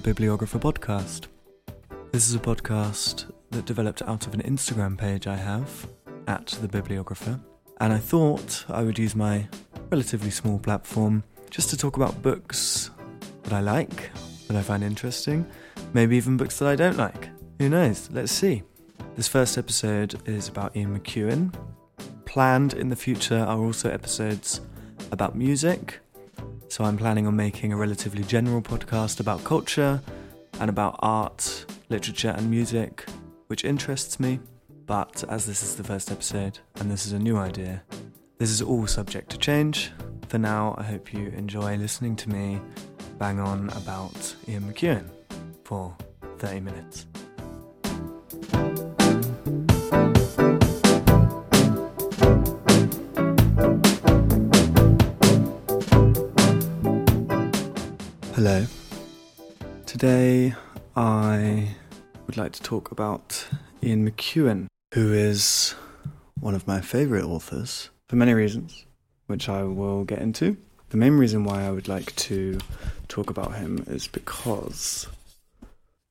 The Bibliographer Podcast. This is a podcast that developed out of an Instagram page I have at the Bibliographer, and I thought I would use my relatively small platform just to talk about books that I like, that I find interesting, maybe even books that I don't like. Who knows? Let's see. This first episode is about Ian McEwan. Planned in the future are also episodes about music so I'm planning on making a relatively general podcast about culture and about art, literature, and music, which interests me. But as this is the first episode and this is a new idea, this is all subject to change. For now, I hope you enjoy listening to me bang on about Ian McEwan for 30 minutes. Hello. Today I would like to talk about Ian McEwan, who is one of my favourite authors for many reasons, which I will get into. The main reason why I would like to talk about him is because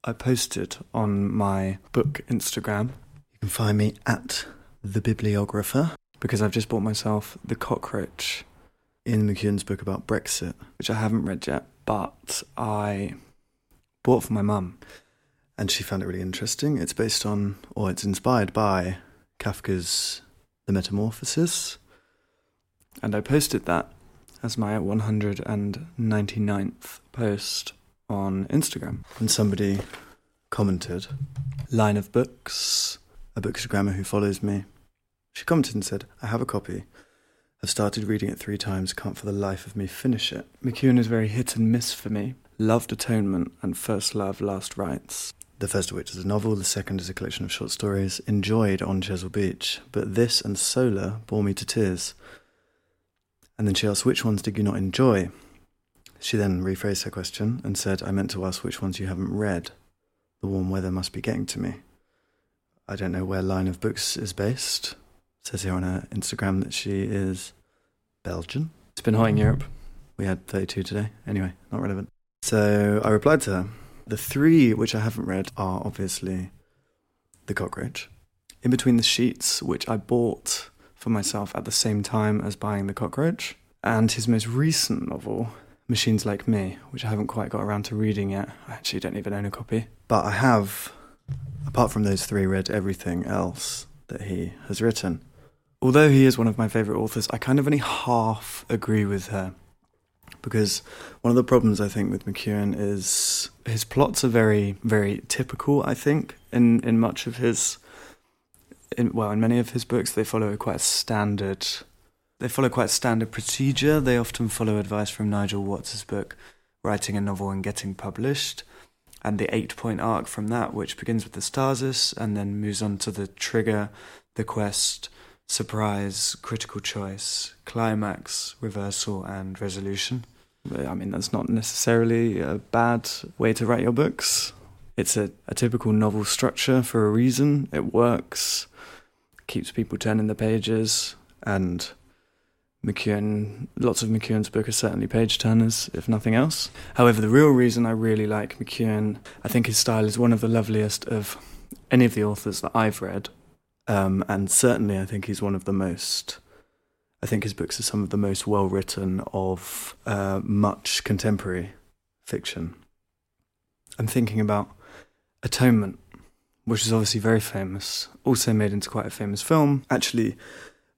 I posted on my book Instagram. You can find me at the bibliographer because I've just bought myself The Cockroach, Ian McEwan's book about Brexit, which I haven't read yet but I bought for my mum, and she found it really interesting. It's based on, or it's inspired by, Kafka's The Metamorphosis, and I posted that as my 199th post on Instagram, and somebody commented, "Line of books." A bookstagrammer who follows me. She commented and said, "I have a copy." I've started reading it three times, can't for the life of me finish it. McEwan is very hit and miss for me. Loved Atonement and First Love, Last Rites. The first of which is a novel, the second is a collection of short stories, enjoyed on Chesil Beach, but this and Solar bore me to tears. And then she asked, Which ones did you not enjoy? She then rephrased her question and said, I meant to ask which ones you haven't read. The warm weather must be getting to me. I don't know where Line of Books is based, says here on her Instagram that she is Belgian. It's been hot in Europe. We had 32 today. Anyway, not relevant. So I replied to her. The three which I haven't read are obviously The Cockroach, In Between the Sheets, which I bought for myself at the same time as buying The Cockroach, and his most recent novel, Machines Like Me, which I haven't quite got around to reading yet. I actually don't even own a copy. But I have, apart from those three, read everything else that he has written although he is one of my favourite authors, I kind of only half agree with her. Because one of the problems I think with McEwan is his plots are very, very typical, I think, in, in much of his in, well, in many of his books they follow quite a standard they follow quite standard procedure. They often follow advice from Nigel Watts's book, Writing a Novel and Getting Published, and the eight point arc from that, which begins with the stasis and then moves on to the trigger, the quest, surprise, critical choice, climax, reversal, and resolution. I mean, that's not necessarily a bad way to write your books. It's a, a typical novel structure for a reason. It works, keeps people turning the pages, and McEwan, lots of McEwan's books are certainly page turners, if nothing else. However, the real reason I really like McEwan, I think his style is one of the loveliest of any of the authors that I've read. Um, and certainly, I think he's one of the most. I think his books are some of the most well written of uh, much contemporary fiction. I'm thinking about Atonement, which is obviously very famous, also made into quite a famous film. Actually,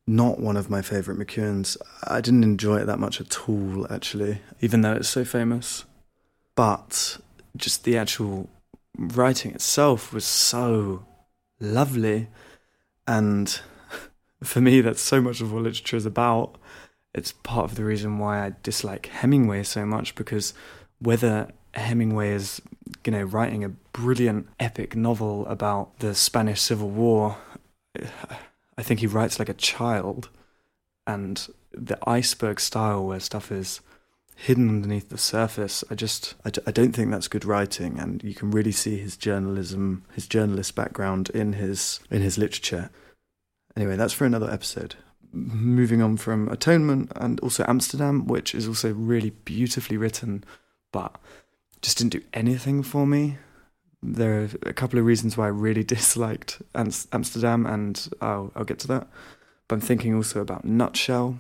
not one of my favourite McEwan's. I didn't enjoy it that much at all, actually, even though it's so famous. But just the actual writing itself was so lovely. And for me, that's so much of what literature is about. It's part of the reason why I dislike Hemingway so much because whether Hemingway is, you know, writing a brilliant epic novel about the Spanish Civil War, I think he writes like a child. And the iceberg style where stuff is hidden underneath the surface. I just I, I don't think that's good writing, and you can really see his journalism, his journalist background in his in his literature. Anyway, that's for another episode. Moving on from Atonement and also Amsterdam, which is also really beautifully written, but just didn't do anything for me. There are a couple of reasons why I really disliked Amsterdam, and I'll, I'll get to that. But I'm thinking also about Nutshell,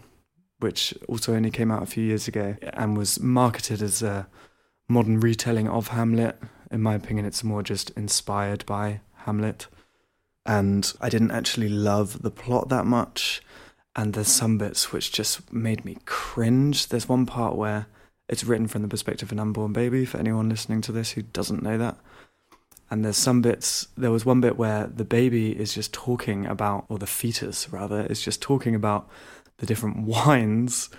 which also only came out a few years ago and was marketed as a modern retelling of Hamlet. In my opinion, it's more just inspired by Hamlet. And I didn't actually love the plot that much. And there's some bits which just made me cringe. There's one part where it's written from the perspective of an unborn baby, for anyone listening to this who doesn't know that. And there's some bits, there was one bit where the baby is just talking about, or the fetus rather, is just talking about the different wines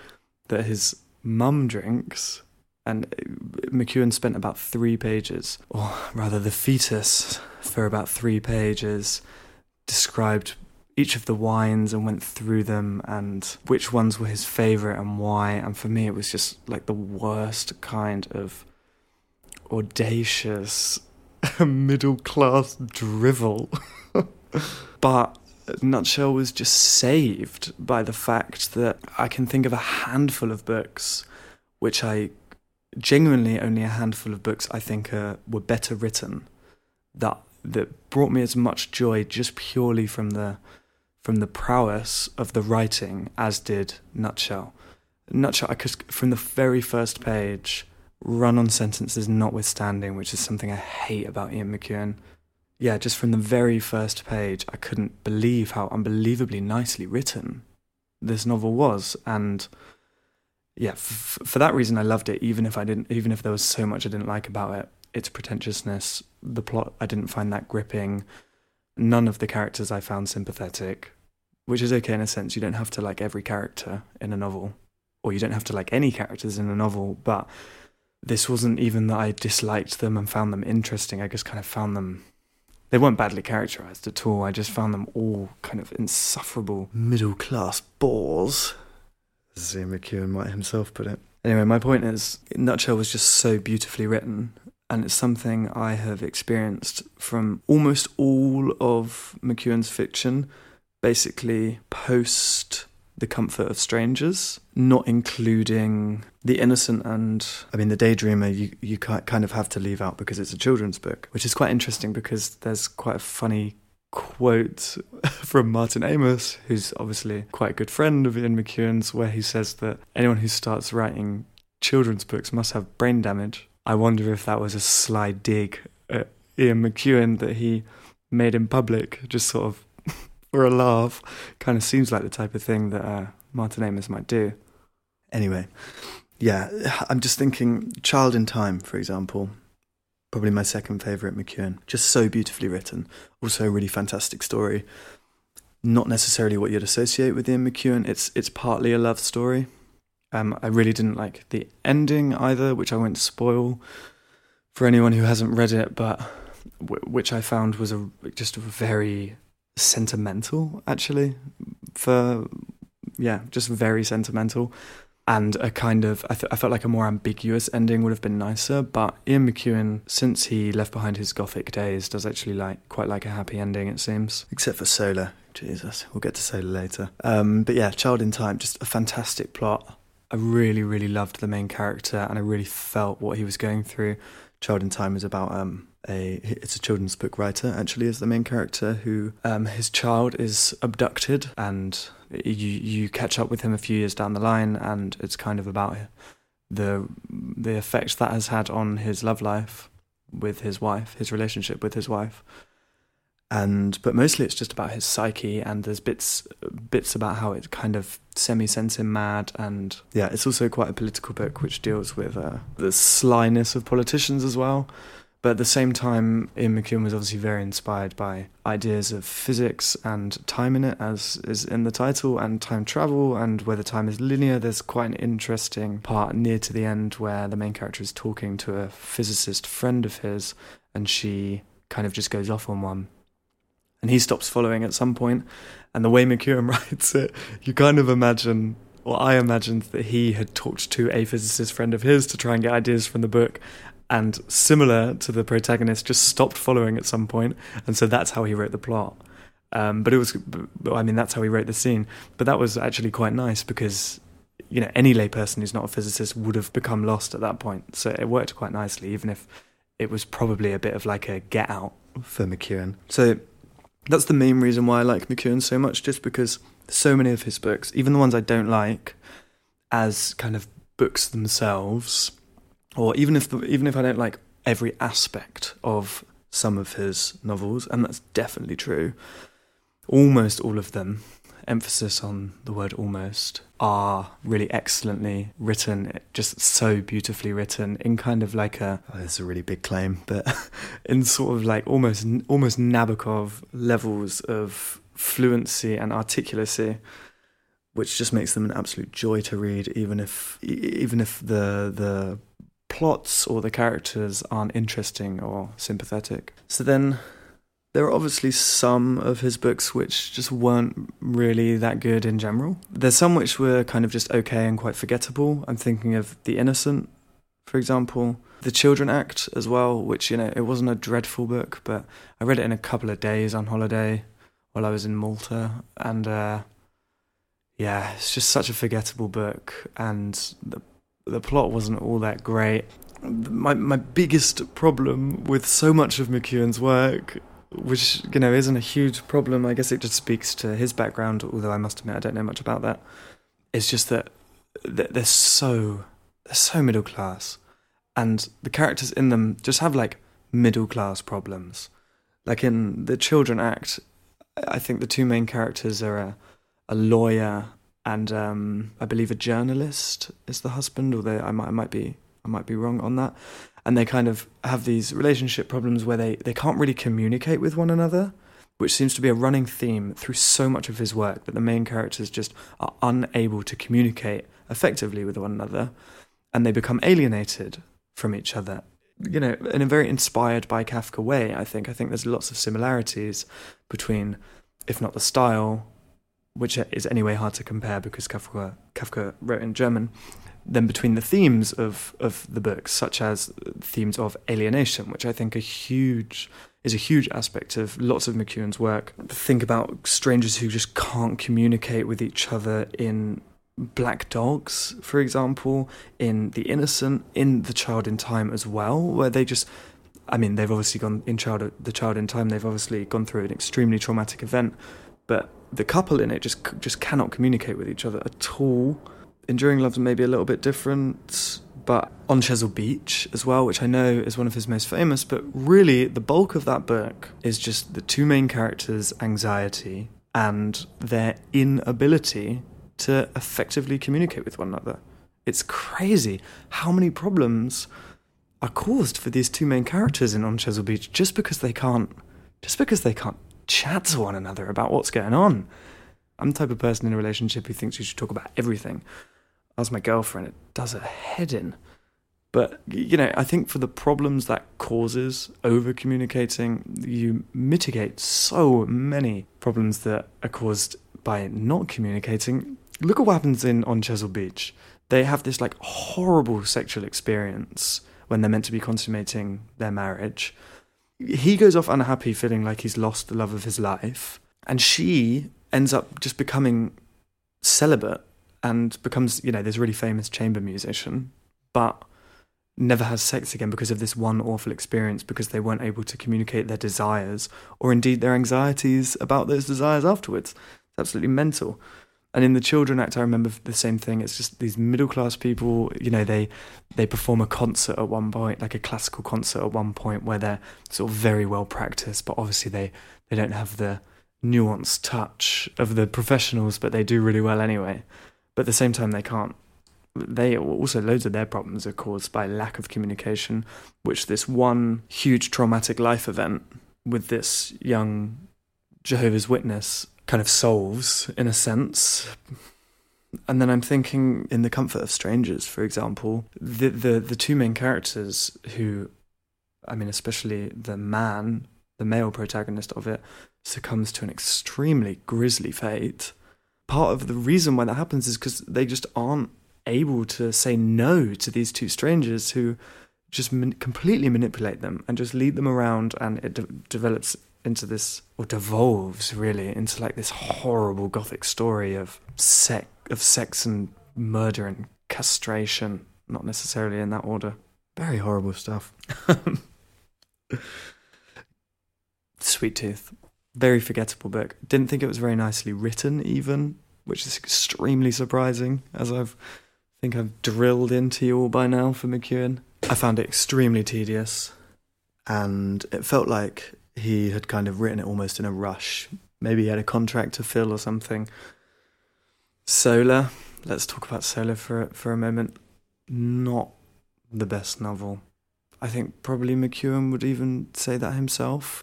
that his mum drinks. And McEwan spent about three pages, or rather the fetus, for about three pages, described each of the wines and went through them and which ones were his favorite and why. And for me, it was just like the worst kind of audacious middle class drivel. but Nutshell was just saved by the fact that I can think of a handful of books which I genuinely only a handful of books I think uh, were better written that that brought me as much joy just purely from the from the prowess of the writing as did Nutshell. Nutshell, I could from the very first page run on sentences notwithstanding, which is something I hate about Ian McEwan. Yeah, just from the very first page, I couldn't believe how unbelievably nicely written this novel was, and yeah, f- for that reason, I loved it. Even if I didn't, even if there was so much I didn't like about it, its pretentiousness, the plot, I didn't find that gripping. None of the characters I found sympathetic, which is okay in a sense. You don't have to like every character in a novel, or you don't have to like any characters in a novel, but this wasn't even that I disliked them and found them interesting. I just kind of found them. They weren't badly characterized at all. I just found them all kind of insufferable middle class bores, as Ian McEwan might himself put it. Anyway, my point is, Nutshell was just so beautifully written, and it's something I have experienced from almost all of McEwan's fiction, basically post the comfort of strangers, not including the innocent and I mean the daydreamer. You you kind of have to leave out because it's a children's book, which is quite interesting because there's quite a funny quote from Martin Amis, who's obviously quite a good friend of Ian McEwan's, where he says that anyone who starts writing children's books must have brain damage. I wonder if that was a sly dig at Ian McEwan that he made in public, just sort of for a laugh. Kind of seems like the type of thing that uh, Martin Amis might do. Anyway, yeah, I'm just thinking Child in Time, for example. Probably my second favourite McEwan. Just so beautifully written. Also, a really fantastic story. Not necessarily what you'd associate with Ian McEwan. It's it's partly a love story. Um, I really didn't like the ending either, which I won't spoil for anyone who hasn't read it, but which I found was a just a very sentimental actually for yeah just very sentimental. And a kind of I, th- I, felt like a more ambiguous ending would have been nicer but ian mcewan since he left behind his gothic days does actually like quite like a happy ending it seems. Except for solar. Jesus we'll get to solar later. Um, but yeah child in time just a fantastic plot. I really really loved the main character and i really felt what he was going through. Child in time is about um, a it's a children's book writer actually is the main character who um, his child is abducted and you you catch up with him a few years down the line and it's kind of about the the effect that has had on his love life with his wife his relationship with his wife. And but mostly it's just about his psyche and there's bits bits about how it kind of semi sends him mad and yeah it's also quite a political book which deals with uh, the slyness of politicians as well but at the same time, Ian McEwan was obviously very inspired by ideas of physics and time in it, as is in the title, and time travel, and whether time is linear. There's quite an interesting part near to the end where the main character is talking to a physicist friend of his, and she kind of just goes off on one. And he stops following at some point. and the way McEwan writes it, you kind of imagine or I imagined that he had talked to a physicist friend of his to try and get ideas from the book, and similar to the protagonist, just stopped following at some point, and so that's how he wrote the plot. Um, but it was, I mean, that's how he wrote the scene. But that was actually quite nice because you know any layperson who's not a physicist would have become lost at that point. So it worked quite nicely, even if it was probably a bit of like a get out for McEwan. So that's the main reason why I like McEwan so much, just because so many of his books, even the ones I don't like, as kind of books themselves, or even if the, even if I don't like every aspect of some of his novels, and that's definitely true. Almost all of them, emphasis on the word almost, are really excellently written, just so beautifully written in kind of like a oh, it's a really big claim, but in sort of like almost almost Nabokov levels of fluency and articulacy which just makes them an absolute joy to read even if even if the the plots or the characters aren't interesting or sympathetic. So then there are obviously some of his books which just weren't really that good in general. There's some which were kind of just okay and quite forgettable. I'm thinking of The Innocent, for example. The Children Act as well, which, you know, it wasn't a dreadful book, but I read it in a couple of days on holiday while I was in Malta. And uh, yeah, it's just such a forgettable book. And the the plot wasn't all that great. My my biggest problem with so much of McEwan's work, which you know isn't a huge problem, I guess it just speaks to his background. Although I must admit I don't know much about that. It's just that they're so they're so middle class, and the characters in them just have like middle class problems. Like in the Children Act, I think the two main characters are a, a lawyer and um, I believe a journalist is the husband, although I might, I might be I might be wrong on that. And they kind of have these relationship problems where they, they can't really communicate with one another, which seems to be a running theme through so much of his work that the main characters just are unable to communicate effectively with one another and they become alienated from each other. You know, in a very inspired by Kafka way, I think. I think there's lots of similarities between, if not the style, which is anyway hard to compare because Kafka, Kafka wrote in German, then between the themes of, of the books, such as themes of alienation, which I think are huge is a huge aspect of lots of McEwan's work. Think about strangers who just can't communicate with each other in Black Dogs, for example, in The Innocent, in The Child in Time as well, where they just I mean, they've obviously gone in child the child in time. They've obviously gone through an extremely traumatic event, but the couple in it just just cannot communicate with each other at all. Enduring Love's maybe a little bit different, but on Chesil Beach as well, which I know is one of his most famous, but really the bulk of that book is just the two main characters' anxiety and their inability to effectively communicate with one another. It's crazy how many problems are caused for these two main characters in On Chesil Beach just because they can't just because they can't chat to one another about what's going on. I'm the type of person in a relationship who thinks you should talk about everything. As my girlfriend, it does her head in. But, you know, I think for the problems that causes over communicating, you mitigate so many problems that are caused by not communicating. Look at what happens in on Chesil Beach. They have this like horrible sexual experience when they're meant to be consummating their marriage he goes off unhappy, feeling like he's lost the love of his life, and she ends up just becoming celibate and becomes, you know, this really famous chamber musician, but never has sex again because of this one awful experience because they weren't able to communicate their desires or indeed their anxieties about those desires afterwards. It's absolutely mental. And in the Children Act, I remember the same thing. It's just these middle class people. You know, they they perform a concert at one point, like a classical concert at one point, where they're sort of very well practiced, but obviously they they don't have the nuanced touch of the professionals, but they do really well anyway. But at the same time, they can't. They also loads of their problems are caused by lack of communication, which this one huge traumatic life event with this young Jehovah's Witness kind of solves in a sense. And then I'm thinking in the comfort of strangers, for example, the the the two main characters who, I mean, especially the man, the male protagonist of it, succumbs to an extremely grisly fate. Part of the reason why that happens is because they just aren't able to say no to these two strangers who just man- completely manipulate them and just lead them around, and it de- develops into this or devolves really into like this horrible gothic story of sex of sex and murder and castration, not necessarily in that order. Very horrible stuff. Sweet Tooth. Very forgettable book. Didn't think it was very nicely written, even, which is extremely surprising, as I've think I've drilled into you all by now for McEwan. I found it extremely tedious, and it felt like he had kind of written it almost in a rush. Maybe he had a contract to fill or something. Solar. Let's talk about Solar for for a moment. Not the best novel. I think probably McEwan would even say that himself.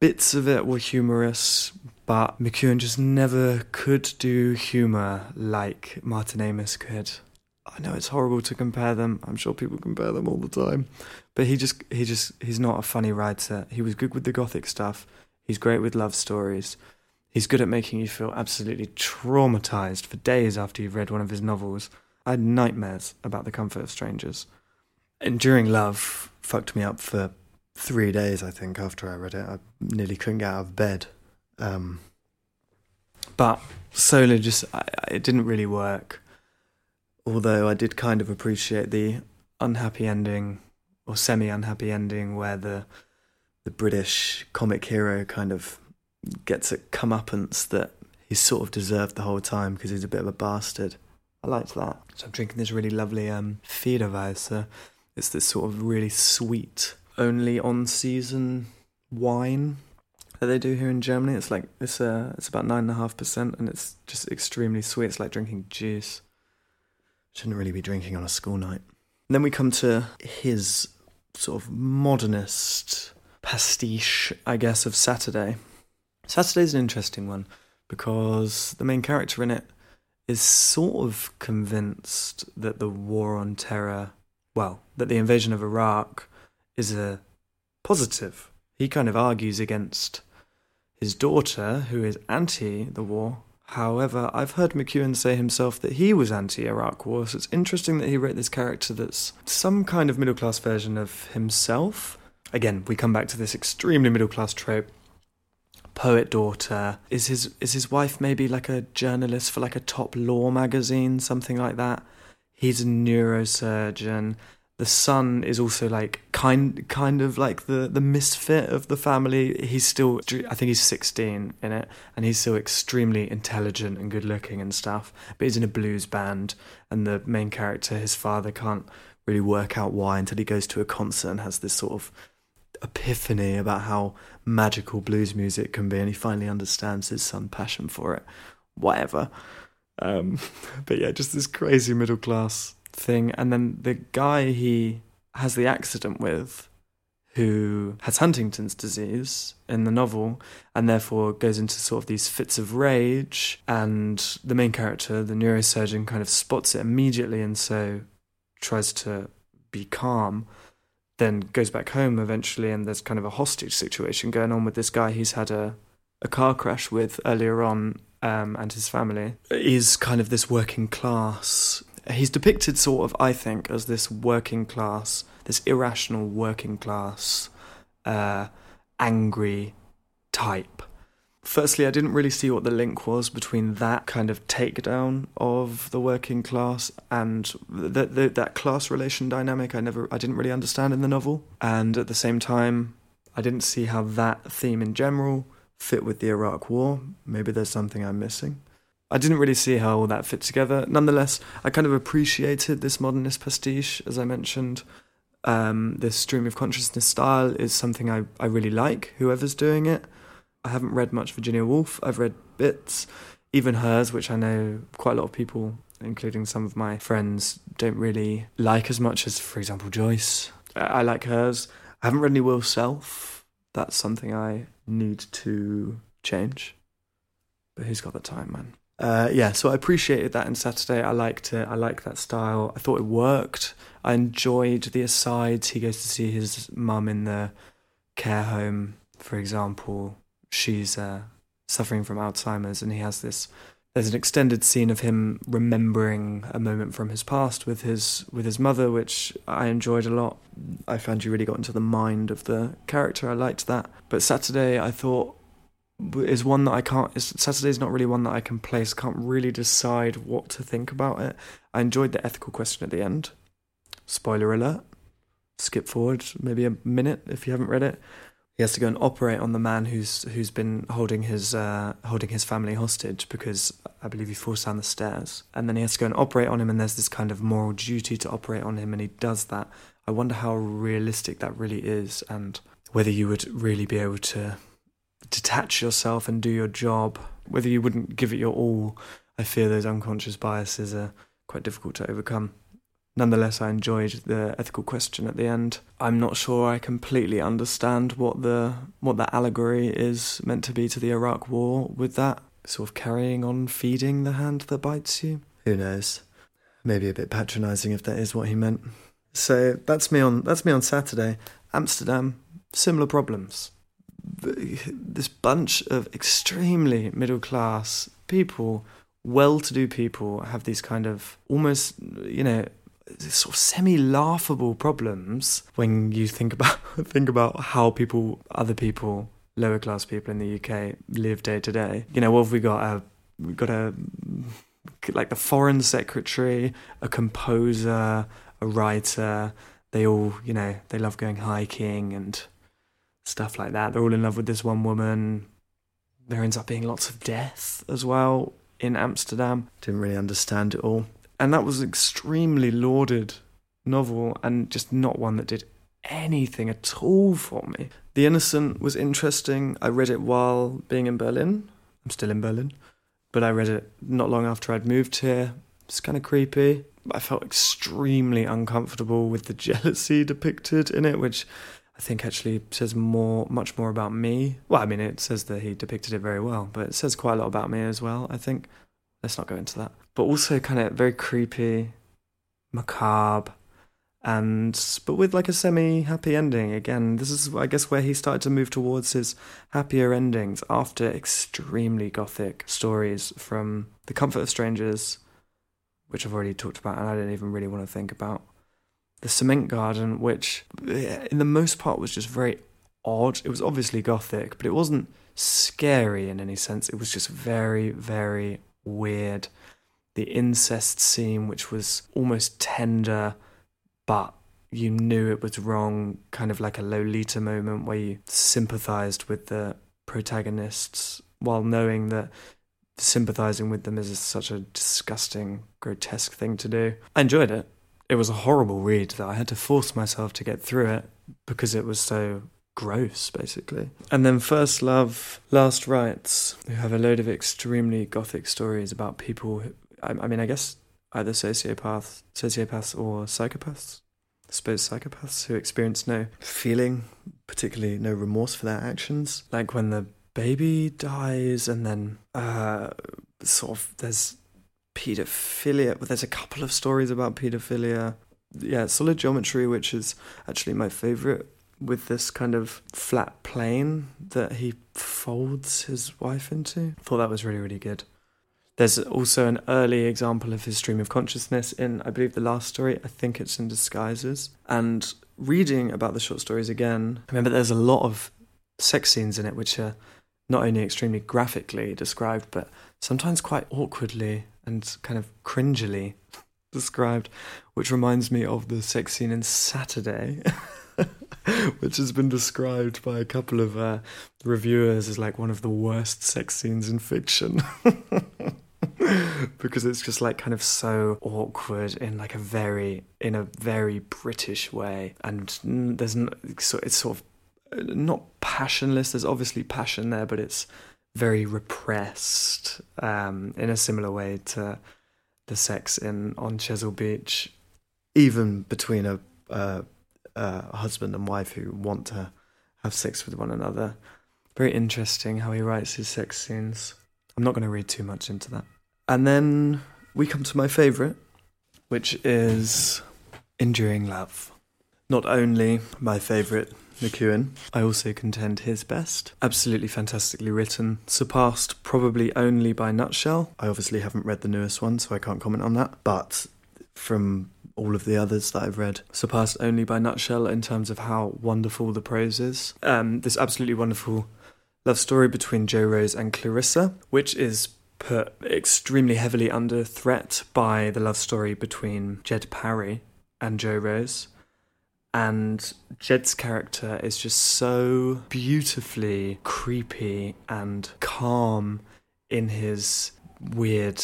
Bits of it were humorous, but McEwan just never could do humour like Martin Amis could. I know it's horrible to compare them. I'm sure people compare them all the time, but he just he just he's not a funny writer. He was good with the gothic stuff. He's great with love stories. He's good at making you feel absolutely traumatized for days after you've read one of his novels. I had nightmares about the comfort of strangers. Enduring Love fucked me up for three days, I think, after I read it. I nearly couldn't get out of bed. Um, but Solar just, I, it didn't really work. Although I did kind of appreciate the unhappy ending, or semi unhappy ending, where the the British comic hero kind of gets a comeuppance that he's sort of deserved the whole time because he's a bit of a bastard. I liked that. So I'm drinking this really lovely um, Federweißer. It's this sort of really sweet, only on season wine that they do here in Germany. It's like it's uh it's about nine and a half percent, and it's just extremely sweet. It's like drinking juice. Shouldn't really be drinking on a school night. And then we come to his sort of modernist pastiche, I guess, of Saturday. Saturday's an interesting one because the main character in it is sort of convinced that the war on terror, well, that the invasion of Iraq is a positive. He kind of argues against his daughter, who is anti the war. However, I've heard McEwan say himself that he was anti Iraq war, so it's interesting that he wrote this character that's some kind of middle class version of himself. Again, we come back to this extremely middle class trope poet daughter. Is his is his wife maybe like a journalist for like a top law magazine, something like that? He's a neurosurgeon. The son is also like kind kind of like the the misfit of the family. He's still I think he's 16 in it and he's still extremely intelligent and good looking and stuff. But he's in a blues band and the main character his father can't really work out why until he goes to a concert and has this sort of epiphany about how magical blues music can be, and he finally understands his son's passion for it. Whatever. Um, but yeah, just this crazy middle class thing. And then the guy he has the accident with, who has Huntington's disease in the novel, and therefore goes into sort of these fits of rage. And the main character, the neurosurgeon, kind of spots it immediately and so tries to be calm then goes back home eventually, and there's kind of a hostage situation going on with this guy he's had a, a car crash with earlier on, um, and his family. Is kind of this working class. He's depicted sort of, I think, as this working class, this irrational working class, uh, angry type firstly, I didn't really see what the link was between that kind of takedown of the working class and the, the, that class relation dynamic. I never, I didn't really understand in the novel, and at the same time, I didn't see how that theme in general fit with the Iraq War. Maybe there's something I'm missing. I didn't really see how all that fit together. Nonetheless, I kind of appreciated this modernist pastiche, as I mentioned. Um, this stream of consciousness style is something I, I really like, whoever's doing it. I haven't read much Virginia Woolf. I've read bits, even hers, which I know quite a lot of people, including some of my friends, don't really like as much as, for example, Joyce. I, like hers. I haven't read any Will Self. That's something I need to change. But who's got the time, man? Uh, yeah, so I appreciated that in Saturday. I liked it. I like that style. I thought it worked. I enjoyed the asides. He goes to see his mum in the care home, for example she's uh, suffering from Alzheimer's, and he has this. There's an extended scene of him remembering a moment from his past with his with his mother, which I enjoyed a lot. I found you really got into the mind of the character. I liked that. But Saturday, I thought is one that I can't. Saturday's not really one that I can place. Can't really decide what to think about it. I enjoyed the ethical question at the end. Spoiler alert. Skip forward maybe a minute if you haven't read it. He has to go and operate on the man who's who's been holding his uh, holding his family hostage because I believe he falls down the stairs, and then he has to go and operate on him. And there's this kind of moral duty to operate on him, and he does that. I wonder how realistic that really is, and whether you would really be able to detach yourself and do your job, whether you wouldn't give it your all. I fear those unconscious biases are quite difficult to overcome. Nonetheless, I enjoyed the ethical question at the end. I'm not sure I completely understand what the what the allegory is meant to be to the Iraq War with that sort of carrying on feeding the hand that bites you. Who knows? Maybe a bit patronising if that is what he meant. So that's me on that's me on Saturday. Amsterdam, similar problems. This bunch of extremely middle class people, well to do people, have these kind of almost you know sort of semi laughable problems when you think about think about how people other people lower class people in the UK live day to day. You know, what have we got? We've got a like the foreign secretary, a composer, a writer. They all, you know, they love going hiking and stuff like that. They're all in love with this one woman. There ends up being lots of death as well in Amsterdam. Didn't really understand it all and that was an extremely lauded novel and just not one that did anything at all for me. The Innocent was interesting. I read it while being in Berlin. I'm still in Berlin, but I read it not long after I'd moved here. It's kind of creepy. I felt extremely uncomfortable with the jealousy depicted in it, which I think actually says more, much more about me. Well, I mean, it says that he depicted it very well, but it says quite a lot about me as well. I think. Let's not go into that but also kind of very creepy, macabre, and but with like a semi-happy ending. Again, this is I guess where he started to move towards his happier endings after extremely gothic stories from The Comfort of Strangers, which I've already talked about, and I don't even really want to think about. The Cement Garden, which eh, in the most part was just very odd. It was obviously gothic, but it wasn't scary in any sense. It was just very, very weird the incest scene, which was almost tender, but you knew it was wrong, kind of like a Lolita moment where you sympathized with the protagonists while knowing that sympathizing with them is such a disgusting, grotesque thing to do. I enjoyed it. It was a horrible read that I had to force myself to get through it because it was so gross, basically. And then First Love, Last Rites, who have a load of extremely gothic stories about people I, I mean, I guess either sociopaths, sociopaths or psychopaths. I suppose psychopaths who experience no feeling, particularly no remorse for their actions. Like when the baby dies, and then uh, sort of there's paedophilia. But there's a couple of stories about paedophilia. Yeah, solid geometry, which is actually my favorite, with this kind of flat plane that he folds his wife into. I Thought that was really, really good. There's also an early example of his stream of consciousness in, I believe, the last story. I think it's in Disguises. And reading about the short stories again, I remember there's a lot of sex scenes in it which are not only extremely graphically described, but sometimes quite awkwardly and kind of cringily described, which reminds me of the sex scene in Saturday. which has been described by a couple of uh, reviewers as like one of the worst sex scenes in fiction. because it's just like kind of so awkward in like a very in a very British way, and there's so it's sort of uh, not passionless. There's obviously passion there, but it's very repressed um, in a similar way to the sex in on Chesil Beach, even between a, a, a husband and wife who want to have sex with one another. Very interesting how he writes his sex scenes. I'm not going to read too much into that. And then we come to my favourite, which is Enduring Love. Not only my favourite McEwan, I also contend his best. Absolutely fantastically written, surpassed probably only by Nutshell. I obviously haven't read the newest one, so I can't comment on that. But from all of the others that I've read, surpassed only by Nutshell in terms of how wonderful the prose is. Um, this absolutely wonderful love story between Joe Rose and Clarissa, which is put extremely heavily under threat by the love story between Jed Parry and Joe Rose. And Jed's character is just so beautifully creepy and calm in his weird,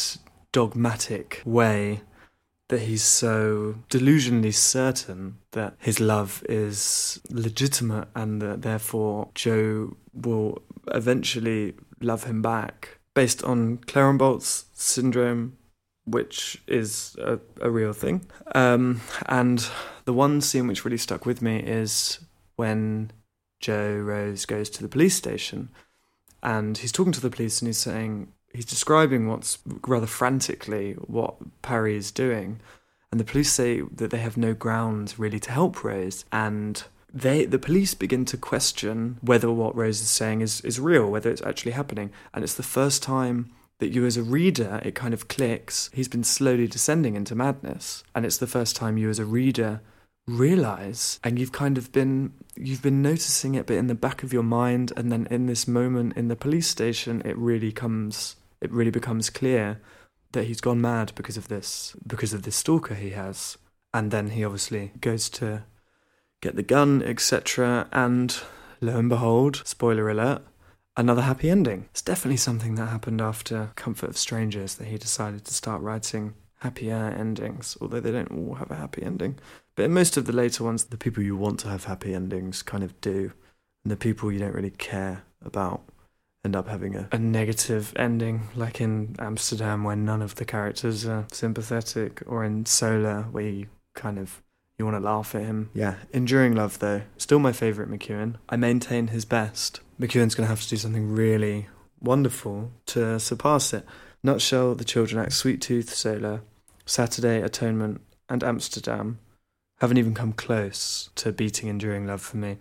dogmatic way that he's so delusionally certain that his love is legitimate and that therefore Joe will eventually love him back based on Clérambault's syndrome, which is a, a real thing. Um, and the one scene which really stuck with me is when Joe Rose goes to the police station and he's talking to the police and he's saying, he's describing what's rather frantically what Parry is doing. And the police say that they have no grounds really to help Rose. And they the police begin to question whether what Rose is saying is, is real, whether it's actually happening. And it's the first time that you as a reader it kind of clicks. He's been slowly descending into madness. And it's the first time you as a reader realize and you've kind of been you've been noticing it but in the back of your mind and then in this moment in the police station it really comes it really becomes clear that he's gone mad because of this because of this stalker he has. And then he obviously goes to get the gun etc and lo and behold spoiler alert another happy ending. It's definitely something that happened after comfort of strangers that he decided to start writing happier endings although they don't all have a happy ending but in most of the later ones the people you want to have happy endings kind of do and the people you don't really care about end up having a, a negative ending, like in Amsterdam, where none of the characters are sympathetic, or in Solar, where you kind of you want to laugh at him. Yeah, Enduring Love, though, still my favourite McEwan. I maintain his best. McEwan's going to have to do something really wonderful to surpass it. Nutshell, The Children Act, Sweet Tooth, Solar, Saturday, Atonement, and Amsterdam haven't even come close to beating Enduring Love for me.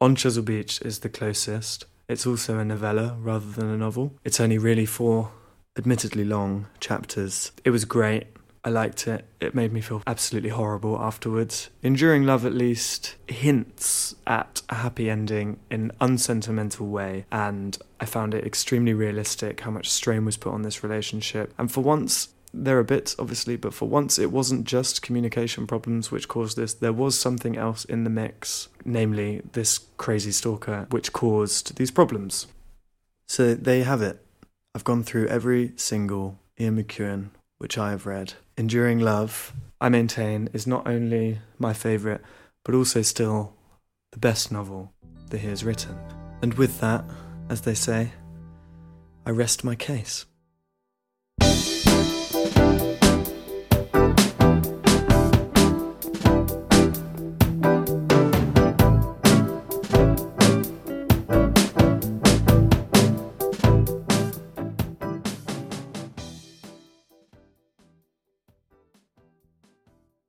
On Chesil Beach is the closest. It's also a novella rather than a novel. It's only really four, admittedly long, chapters. It was great. I liked it. It made me feel absolutely horrible afterwards. Enduring Love, at least, hints at a happy ending in an unsentimental way, and I found it extremely realistic how much strain was put on this relationship. And for once, there are bits, obviously, but for once it wasn't just communication problems which caused this. There was something else in the mix, namely this crazy stalker, which caused these problems. So there you have it. I've gone through every single Ian McEwan which I have read. Enduring Love, I maintain, is not only my favourite, but also still the best novel that he has written. And with that, as they say, I rest my case.